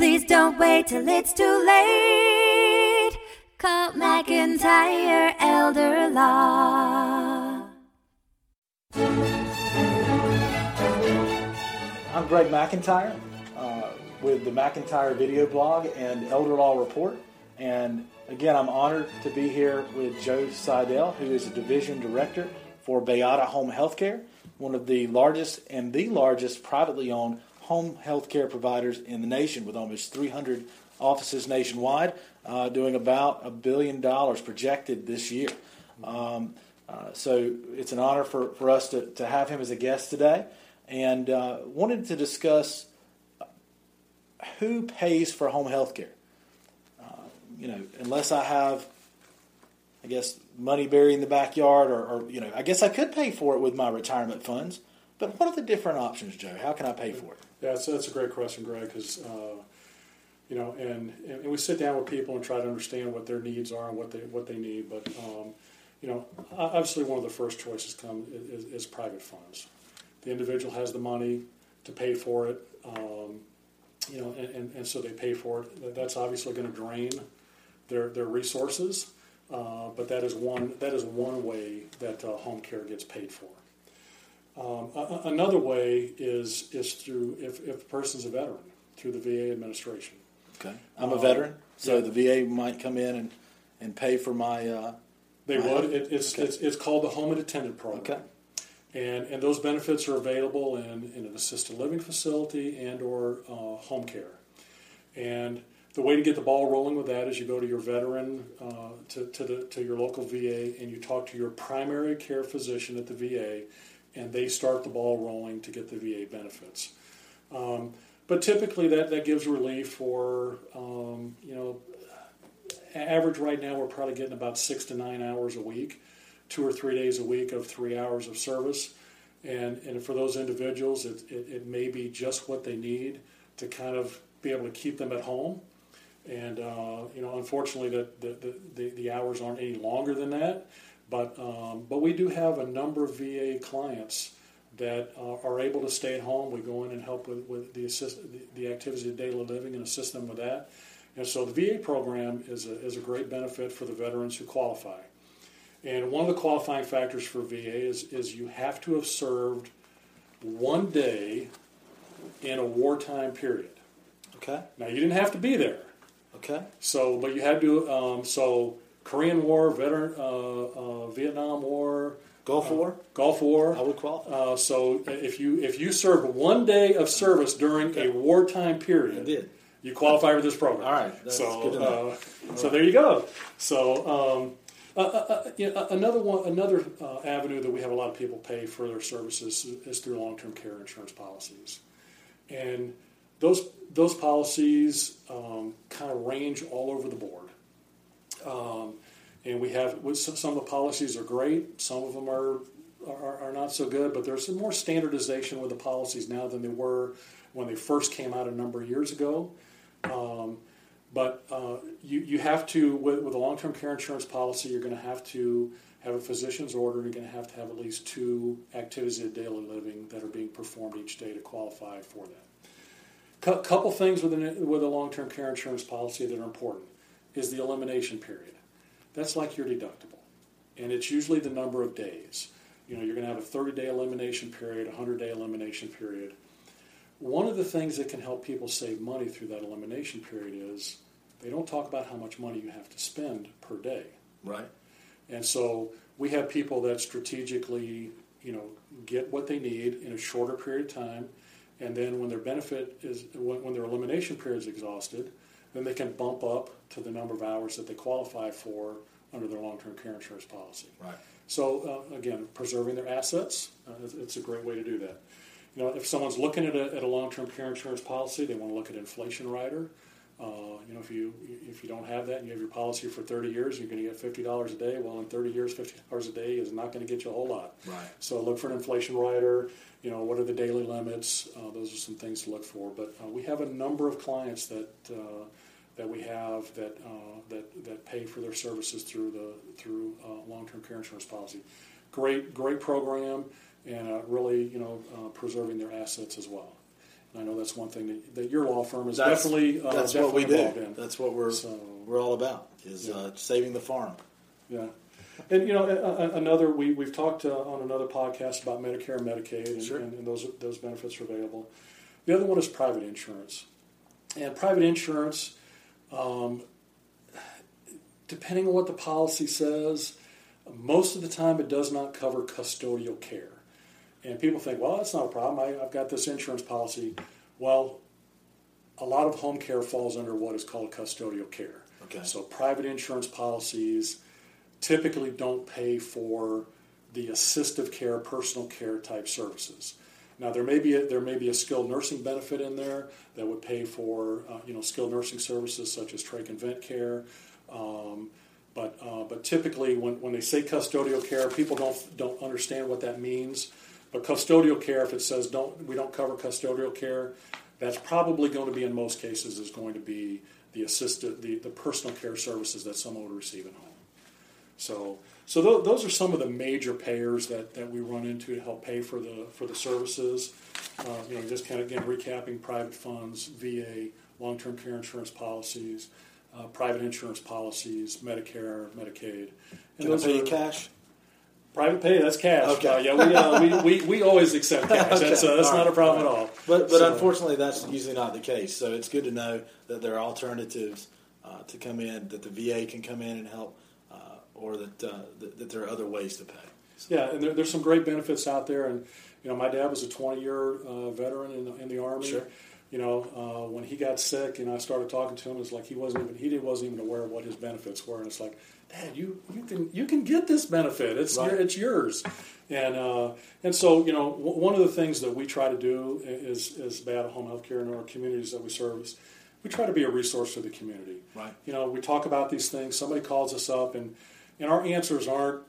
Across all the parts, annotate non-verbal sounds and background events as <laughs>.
Please don't wait till it's too late. Call McIntyre Elder Law. I'm Greg McIntyre uh, with the McIntyre Video Blog and Elder Law Report. And again, I'm honored to be here with Joe Seidel, who is a division director for Bayada Home Healthcare, one of the largest and the largest privately owned home healthcare providers in the nation, with almost 300 offices nationwide, uh, doing about a billion dollars projected this year. Um, uh, so it's an honor for, for us to, to have him as a guest today and uh, wanted to discuss who pays for home health care. Uh, you know, unless I have, I guess, money buried in the backyard, or, or, you know, I guess I could pay for it with my retirement funds. But what are the different options, Joe? How can I pay for it? Yeah, so that's a great question, Greg, because uh, you know, and, and we sit down with people and try to understand what their needs are and what they what they need. But um, you know, obviously, one of the first choices come is, is private funds the individual has the money to pay for it, um, you know, and, and, and, so they pay for it. That's obviously going to drain their their resources, uh, but that is one that is one way that uh, home care gets paid for. Um, a, another way is is through if, if a person's a veteran through the VA administration. Okay, I'm a um, veteran, so yeah. the VA might come in and, and pay for my. Uh, they my would. It, it's, okay. it's it's called the Home and Attendant Program. Okay. And, and those benefits are available in, in an assisted living facility and or uh, home care. And the way to get the ball rolling with that is you go to your veteran, uh, to, to, the, to your local VA, and you talk to your primary care physician at the VA, and they start the ball rolling to get the VA benefits. Um, but typically that, that gives relief for, um, you know, average right now we're probably getting about six to nine hours a week two or three days a week of three hours of service. And, and for those individuals, it, it, it may be just what they need to kind of be able to keep them at home. And, uh, you know, unfortunately, the, the, the, the, hours aren't any longer than that. But, um, but we do have a number of VA clients that uh, are able to stay at home. We go in and help with, with the, assist, the, the activities of daily living and assist them with that. And so the VA program is a, is a great benefit for the veterans who qualify. And one of the qualifying factors for VA is, is you have to have served one day in a wartime period. Okay. Now you didn't have to be there. Okay. So, but you had to. Um, so Korean War, veteran, uh, uh, Vietnam War, Gulf uh, War, Gulf War. I would qualify. Uh, so if you if you served one day of service during okay. a wartime period, I did. You qualify for this program. All right. So, uh, so there you go. So. Um, uh, uh, uh another one, another uh, avenue that we have a lot of people pay for their services is through long-term care insurance policies, and those those policies um, kind of range all over the board. Um, and we have some of the policies are great, some of them are, are, are not so good, but there's some more standardization with the policies now than there were when they first came out a number of years ago. Um, but uh, you, you have to, with, with a long term care insurance policy, you're going to have to have a physician's order. You're going to have to have at least two activities of daily living that are being performed each day to qualify for that. A couple things with, with a long term care insurance policy that are important is the elimination period. That's like your deductible, and it's usually the number of days. You know, you're going to have a 30 day elimination period, a 100 day elimination period. One of the things that can help people save money through that elimination period is they don't talk about how much money you have to spend per day. Right. And so we have people that strategically, you know, get what they need in a shorter period of time, and then when their benefit is when, when their elimination period is exhausted, then they can bump up to the number of hours that they qualify for under their long-term care insurance policy. Right. So uh, again, preserving their assets, uh, it's a great way to do that. You know, if someone's looking at a, at a long-term care insurance policy, they want to look at inflation rider. Uh, you know, if you if you don't have that and you have your policy for 30 years, you're going to get fifty dollars a day. Well, in 30 years, fifty dollars a day is not going to get you a whole lot. Right. So look for an inflation rider. You know, what are the daily limits? Uh, those are some things to look for. But uh, we have a number of clients that uh, that we have that uh, that that pay for their services through the through uh, long-term care insurance policy. Great, great program and uh, really, you know, uh, preserving their assets as well. And I know that's one thing that, that your law firm is That's, definitely uh, that's definitely what we do. involved in. That's what we're So- we're all about is Yeah. uh, saving the farm. Yeah. And you know, another we we've talked uh, on another podcast about Medicare and Medicaid, and, Sure. and, and those those benefits are available. The other one is private insurance, and private insurance, um, depending on what the policy says, most of the time it does not cover custodial care. And people think, well, that's not a problem. I, I've got this insurance policy. Well, a lot of home care falls under what is called custodial care. Okay. So private insurance policies typically don't pay for the assistive care, personal care type services. Now there may be a, there may be a skilled nursing benefit in there that would pay for uh, you know skilled nursing services such as trach and vent care, um, but uh, but typically when, when they say custodial care, people don't don't understand what that means. But custodial care, if it says don't we don't cover custodial care, that's probably going to be in most cases is going to be the assisted the, the personal care services that someone would receive at home. So, so th- those are some of the major payers that, that we run into to help pay for the for the services. Uh, you know, just kind of again recapping: private funds, VA, long-term care insurance policies, uh, private insurance policies, Medicare, Medicaid. And Can pay are cash? private pay. That's cash. Okay. Uh, yeah, we, uh, we, we we always accept <laughs> cash. That's uh, that's All not a right. problem at all. But but So- unfortunately, that's usually not the case. So it's good to know that there are alternatives uh, to come in, that the VA can come in and help, uh, or that, uh, that that there are other ways to pay. So, Yeah, and there, there's some great benefits out there. And you know, my dad was a 20 year uh, veteran in the, in the army. Sure. You know, uh, when he got sick, and I started talking to him, it's like he wasn't even he wasn't even aware of what his benefits were. And it's like, Dad, you you can you can get this benefit. It's Right. it's yours. And uh, and so you know, w- one of the things that we try to do is is Bayada home health care in our communities that we service. We try to be a resource to the community. Right. You know, we talk about these things. Somebody calls us up, and and our answers aren't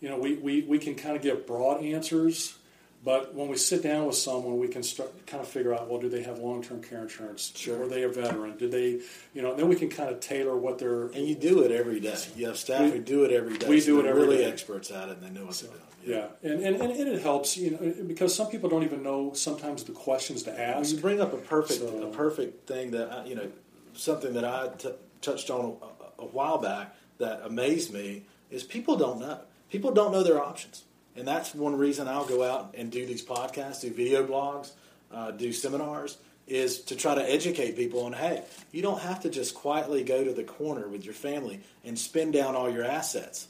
you know, we, we, we can kind of give broad answers, but when we sit down with someone, we can start kind of figure out, well, do they have long term care insurance? Sure. Were they a veteran? Did they, you know, then we can kind of tailor what they're. And you do it every day. You have staff We- who do it every day. we so do it every really day. experts at it, and they know what they're doing. Yeah, and, and, and it helps, you know, because some people don't even know sometimes the questions to ask. You bring up a perfect So- a perfect thing that I, you know something that I t- touched on a, a while back that amaze me is people don't know. People don't know their options, and that's one reason I'll go out and do these podcasts, do video blogs, uh, do seminars, is to try to educate people on hey, you don't have to just quietly go to the corner with your family and spend down all your assets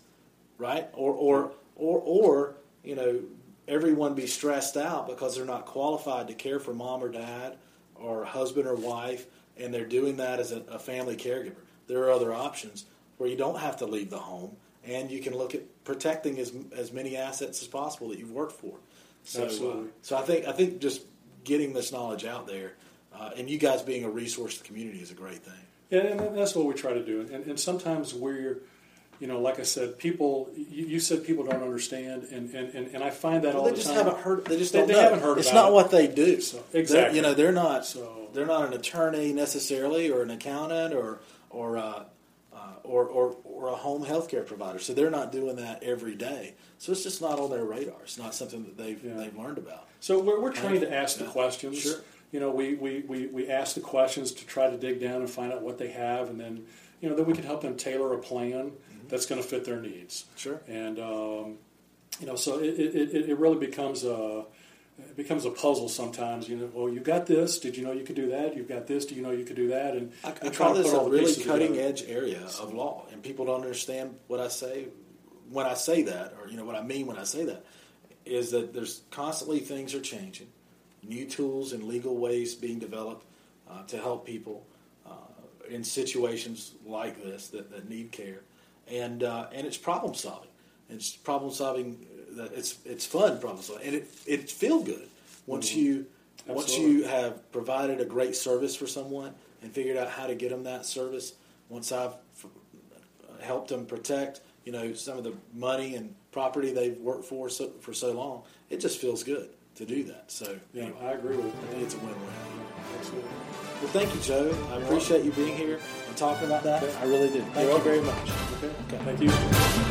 right? Or or or or you know everyone be stressed out because they're not qualified to care for mom or dad or husband or wife, and they're doing that as a, a family caregiver. There are other options where you don't have to leave the home, and you can look at protecting as as many assets as possible that you've worked for. So, uh, Absolutely. so I think I think just getting this knowledge out there, uh, and you guys being a resource to the community is a great thing. Yeah, and that's what we try to do. And, and sometimes we're, you know, like I said, people, you, you said people don't understand, and, and, and, and I find that all Well, they just haven't heard. They just They- don't they haven't heard It's not it. what they do. So- They're- exactly. You know, they're not. So- they're not an attorney necessarily, or an accountant, or or uh, uh, or, or or a home health care provider. So they're not doing that every day. So it's just not on their radar. It's not something that they've Yeah. they've learned about. So we're, we're trained to ask the questions. Sure. You know, we, we, we, we ask the questions to try to dig down and find out what they have, and then, you know, then we can help them tailor a plan that's going to fit their needs. Mm-hmm. Sure. And, um, you know, so it, it, it really becomes a, it becomes a puzzle sometimes. You know, well, you got this. Did you know you could do that? You've got this. Do you know you could do that? And, I, I call to this a really cutting together. edge area of law, and people don't understand what I say when I say that, or you know what I mean when I say that, is that there's constantly things are changing, new tools and legal ways being developed uh, to help people uh, in situations like this that, that need care, and uh, and it's problem solving. It's problem solving that it's it's fun problem solving, and it it feel good once mm-hmm. you once you have provided a great service for someone and figured out how to get them that service. Once I've uh, helped them protect, you know, some of the money and property they've worked for so, for so long, it just feels good to do that. So Yeah, anyway, I agree with I think it's a win-win. Absolutely. Well, thank you, Joe. I appreciate you being here and talking about that. I really do. Thank You're you very much. Okay. Okay. Thank you.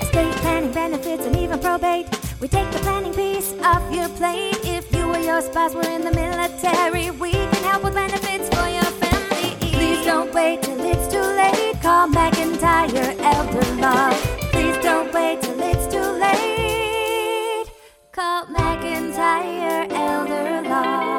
off your plate. If you or your spouse were in the military, we can help with benefits for your family. Please don't wait till it's too late. Call McIntyre Elder Law. Please don't wait till it's too late. Call McIntyre Elder Law.